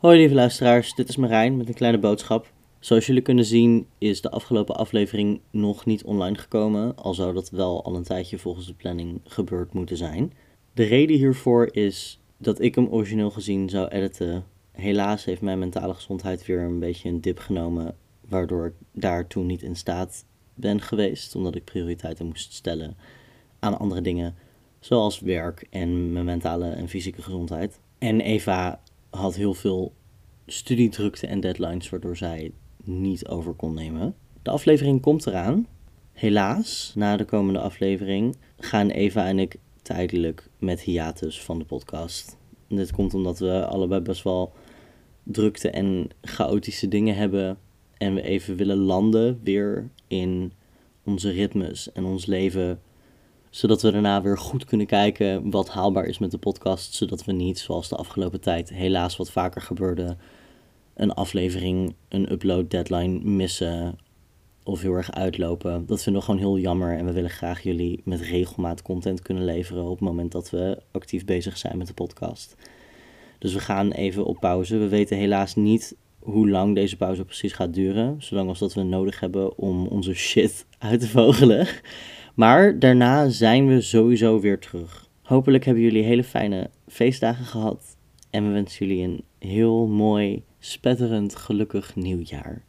Hoi lieve luisteraars, dit is Marijn met een kleine boodschap. Zoals jullie kunnen zien is de afgelopen aflevering nog niet online gekomen, al zou dat wel al een tijdje volgens de planning gebeurd moeten zijn. De reden hiervoor is dat ik hem origineel gezien zou editen. Helaas heeft mijn mentale gezondheid weer een beetje een dip genomen, waardoor ik daartoe niet in staat ben geweest, omdat ik prioriteiten moest stellen aan andere dingen, zoals werk en mijn mentale en fysieke gezondheid. En Eva had heel veel studiedrukte en deadlines, waardoor zij niet over kon nemen. De aflevering komt eraan. Helaas, na de komende aflevering gaan Eva en ik tijdelijk met hiatus van de podcast. Dit komt omdat we allebei best wel drukte en chaotische dingen hebben. En we even willen landen weer in onze ritmes en ons leven. Zodat we daarna weer goed kunnen kijken wat haalbaar is met de podcast. Zodat we niet, zoals de afgelopen tijd helaas wat vaker gebeurde, een aflevering, een upload deadline missen of heel erg uitlopen. Dat vinden we gewoon heel jammer en we willen graag jullie met regelmaat content kunnen leveren op het moment dat we actief bezig zijn met de podcast. Dus we gaan even op pauze. We weten helaas niet hoe lang deze pauze precies gaat duren, zolang als dat we nodig hebben om onze shit uit te vogelen. Maar daarna zijn we sowieso weer terug. Hopelijk hebben jullie hele fijne feestdagen gehad en we wensen jullie een heel mooi, spetterend, gelukkig nieuwjaar.